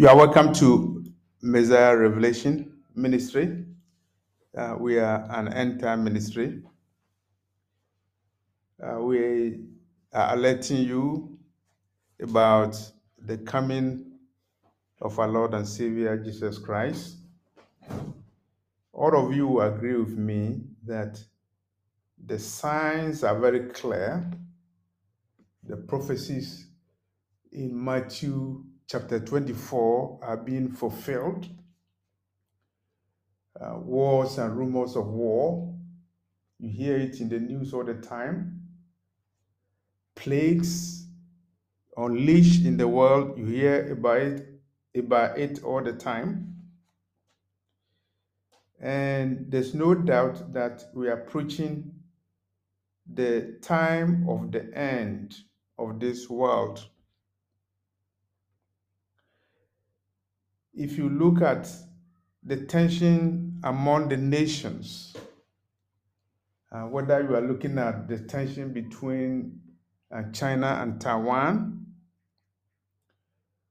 You are welcome to Messiah Revelation Ministry. Uh, we are an end time ministry. Uh, we are alerting you about the coming of our Lord and Savior Jesus Christ. All of you agree with me that the signs are very clear. The prophecies in Matthew chapter 24 are being fulfilled. Uh, wars and rumors of war, you hear it in the news all the time. Plagues unleashed in the world, you hear about it, about it all the time. And there's no doubt that we are approaching the time of the end of this world. If you look at the tension among the nations, uh, whether you are looking at the tension between uh, China and Taiwan,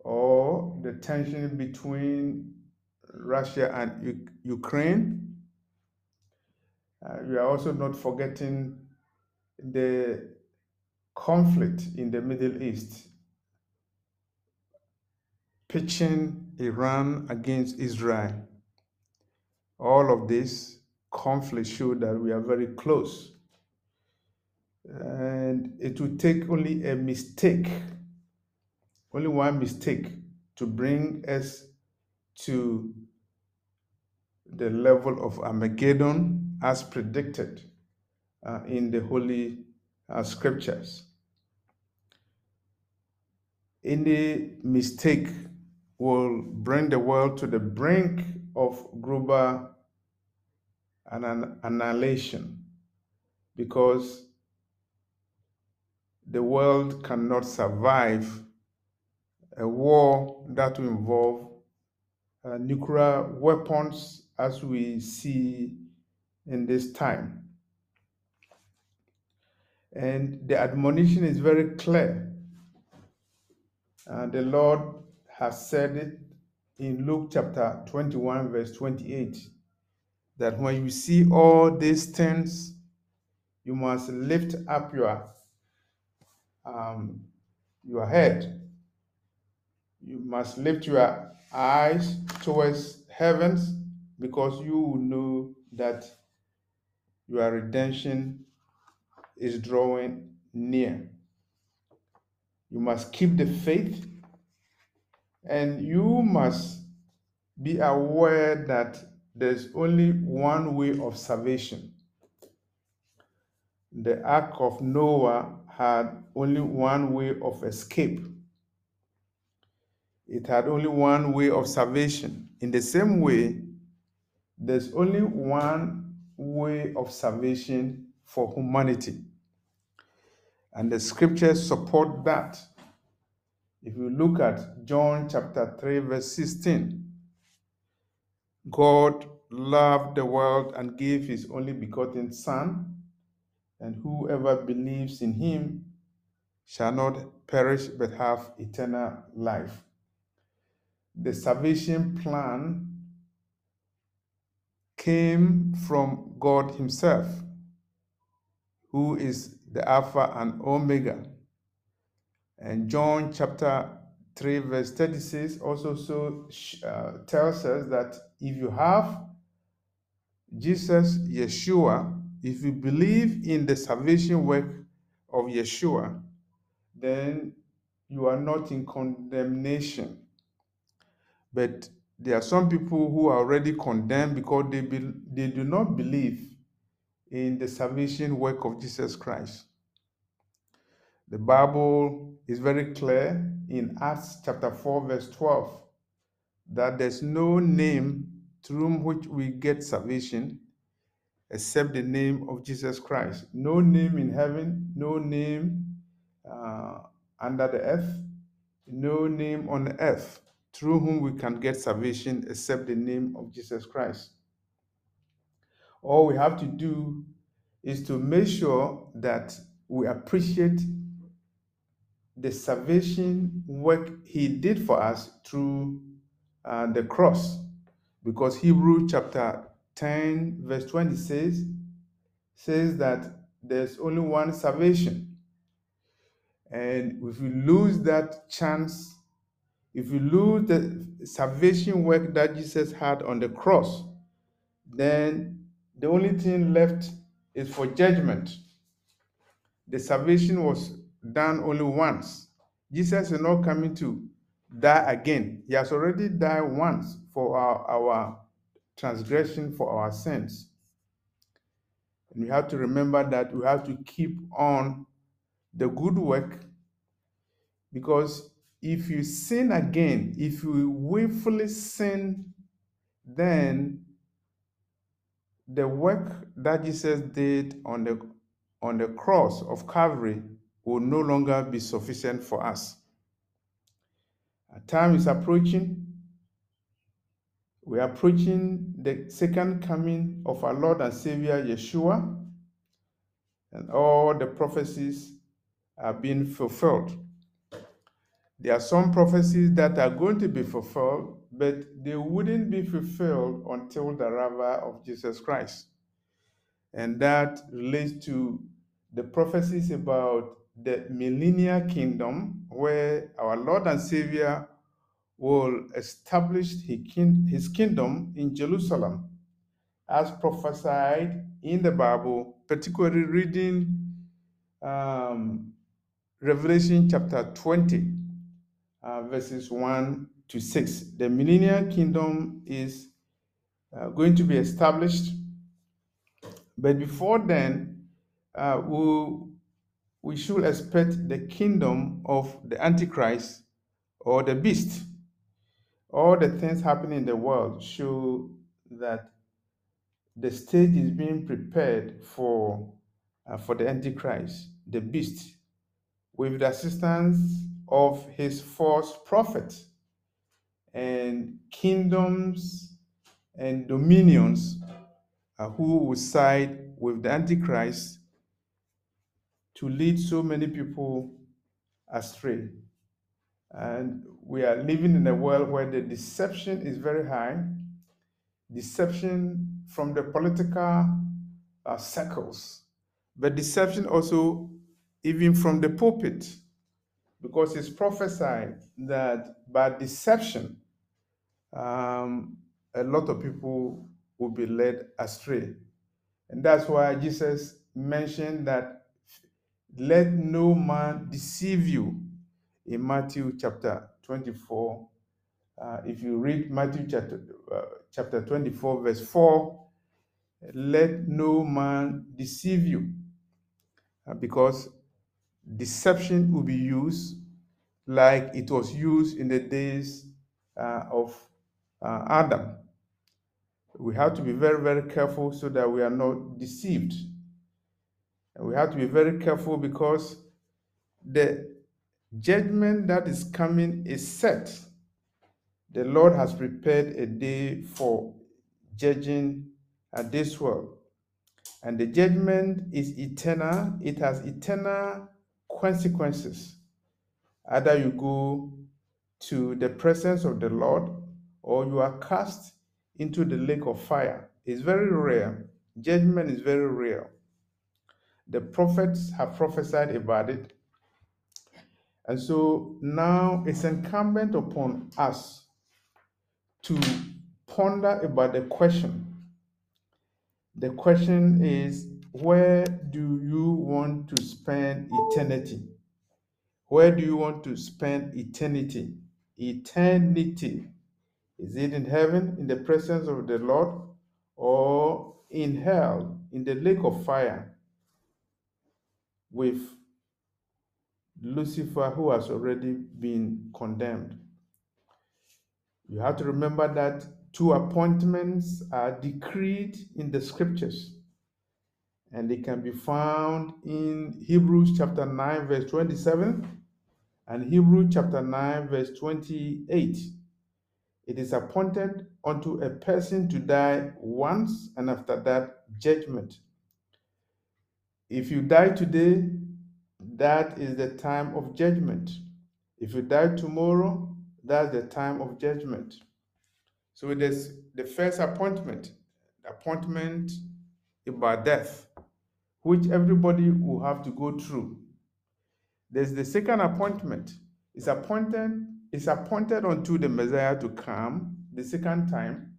or the tension between Russia and U- Ukraine, uh, we are also not forgetting the conflict in the Middle East, pitching Iran against Israel. All of this conflict show that we are very close. And it will take only a mistake, only one mistake, to bring us to the level of Armageddon as predicted uh, in the Holy uh, Scriptures. Any mistake will bring the world to the brink of global anni- annihilation because the world cannot survive a war that will involve uh, nuclear weapons as we see in this time. And the admonition is very clear. Uh, the Lord has said it in Luke chapter 21, verse 28, that when you see all these things, you must lift up your um, your head. You must lift your eyes towards heavens because you know that your redemption is drawing near. You must keep the faith and you must be aware that there's only one way of salvation. The Ark of Noah had only one way of escape, it had only one way of salvation. In the same way, there's only one way of salvation for humanity. And the scriptures support that. If you look at John chapter 3, verse 16, God loved the world and gave his only begotten Son, and whoever believes in him shall not perish but have eternal life. The salvation plan came from God Himself, who is the Alpha and Omega. And John chapter 3, verse 36 also so uh, tells us that if you have Jesus, Yeshua, if you believe in the salvation work of Yeshua, then you are not in condemnation. But there are some people who are already condemned because they, be, they do not believe in the salvation work of Jesus Christ. The Bible is very clear in Acts chapter 4, verse 12, that there's no name through which we get salvation except the name of Jesus Christ. No name in heaven, no name uh, under the earth, no name on the earth through whom we can get salvation except the name of Jesus Christ. All we have to do is to make sure that we appreciate the salvation work he did for us through uh, the cross. Because Hebrew chapter 10 verse 20 says says that there's only one salvation. And if you lose that chance if you lose the salvation work that Jesus had on the cross then the only thing left is for judgment. The salvation was done only once Jesus is not coming to die again. He has already died once for our, our transgression, for our sins. And we have to remember that we have to keep on the good work because if you sin again, if you willfully sin, then the work that Jesus did on the on the cross of Calvary will no longer be sufficient for us. A time is approaching. We are approaching the second coming of our Lord and Savior Yeshua, and all the prophecies are being fulfilled. There are some prophecies that are going to be fulfilled, but they wouldn't be fulfilled until the arrival of Jesus Christ. And that relates to the prophecies about the millennial kingdom where our Lord and Savior will establish his kingdom in Jerusalem as prophesied in the Bible, particularly reading um, Revelation chapter 20, uh, verses 1 to 6. The millennial kingdom is uh, going to be established, but before then, uh, we'll we should expect the kingdom of the Antichrist or the beast. All the things happening in the world show that the stage is being prepared for, uh, for the Antichrist, the beast, with the assistance of his false prophet and kingdoms and dominions uh, who will side with the Antichrist to lead so many people astray. And we are living in a world where the deception is very high, deception from the political uh, circles, but deception also even from the pulpit, because it's prophesied that by deception, um, a lot of people will be led astray. And that's why Jesus mentioned that let no man deceive you in Matthew chapter 24. Uh, if you read Matthew chapter, uh, chapter 24, verse 4, let no man deceive you uh, because deception will be used like it was used in the days uh, of uh, Adam. We have to be very, very careful so that we are not deceived. And we have to be very careful because the judgment that is coming is set. The Lord has prepared a day for judging at this world. And the judgment is eternal, it has eternal consequences. Either you go to the presence of the Lord or you are cast into the lake of fire. It's very rare. Judgment is very real. The prophets have prophesied about it. And so now it's incumbent upon us to ponder about the question. The question is where do you want to spend eternity? Where do you want to spend eternity? Eternity. Is it in heaven, in the presence of the Lord, or in hell, in the lake of fire? With Lucifer, who has already been condemned. You have to remember that two appointments are decreed in the scriptures, and they can be found in Hebrews chapter 9, verse 27, and Hebrews chapter 9, verse 28. It is appointed unto a person to die once, and after that, judgment. If you die today, that is the time of judgment. If you die tomorrow, that's the time of judgment. So there's the first appointment, appointment about death, which everybody will have to go through. There's the second appointment. It's appointed, it's appointed unto the Messiah to come the second time.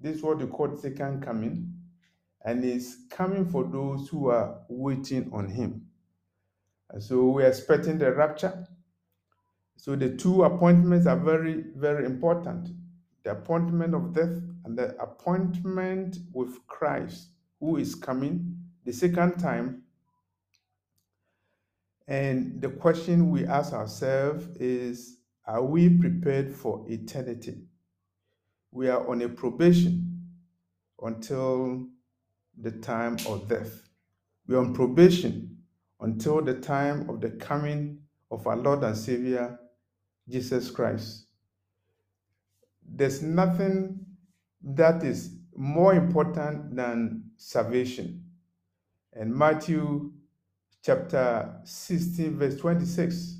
This is what we call second coming. And it's coming for those who are waiting on him. And so we're expecting the rapture. So the two appointments are very, very important. The appointment of death and the appointment with Christ, who is coming the second time. And the question we ask ourselves is Are we prepared for eternity? We are on a probation until the time of death. We are on probation until the time of the coming of our Lord and Savior, Jesus Christ. There's nothing that is more important than salvation. And Matthew chapter 16, verse 26,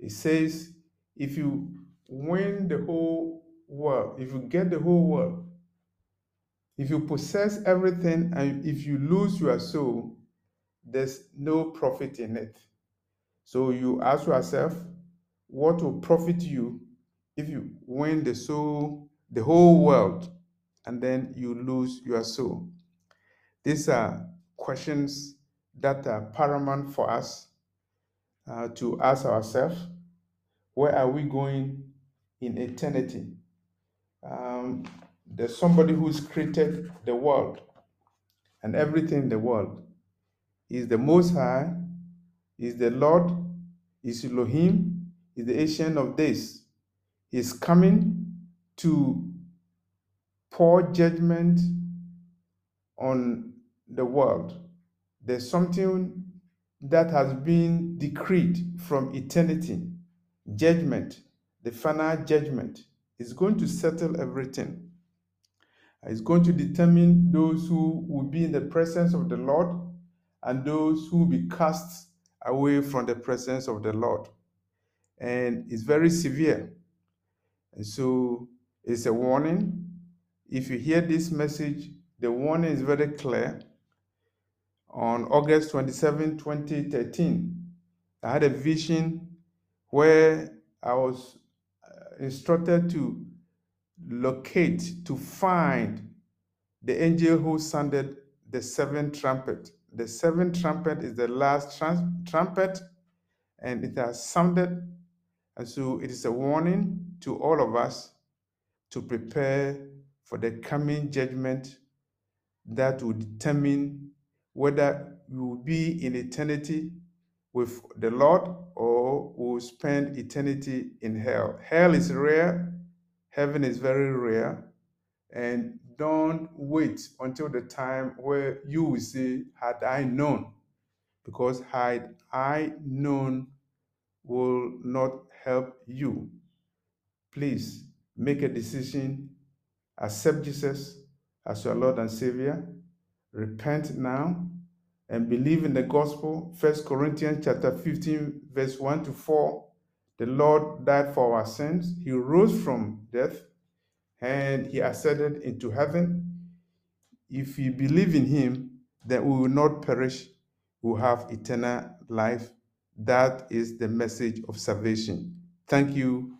it says, If you win the whole world, if you get the whole world, if you possess everything and if you lose your soul, there's no profit in it. So you ask yourself, what will profit you if you win the soul, the whole world, and then you lose your soul? These are questions that are paramount for us uh, to ask ourselves. Where are we going in eternity? Um, there's somebody who's created the world and everything in the world. Is the Most High, is the Lord, is Elohim, is the Ancient of Days. Is coming to pour judgment on the world. There's something that has been decreed from eternity. Judgment, the final judgment, is going to settle everything. It's going to determine those who will be in the presence of the Lord and those who will be cast away from the presence of the Lord. And it's very severe. And so it's a warning. If you hear this message, the warning is very clear. On August 27, 2013, I had a vision where I was uh, instructed to locate, to find the angel who sounded the seventh trumpet. The seventh trumpet is the last trumpet, and it has sounded. And so it is a warning to all of us to prepare for the coming judgment that will determine whether we will be in eternity with the Lord or will spend eternity in hell. Hell is rare, heaven is very rare, and don't wait until the time where you will say, Had I known, because had I known will not help you. Please make a decision, accept Jesus as your Lord and Savior, repent now, and believe in the gospel. First Corinthians chapter 15, verse 1 to 4. The Lord died for our sins. He rose from death and he ascended into heaven. If we believe in him, then we will not perish, we will have eternal life. That is the message of salvation. Thank you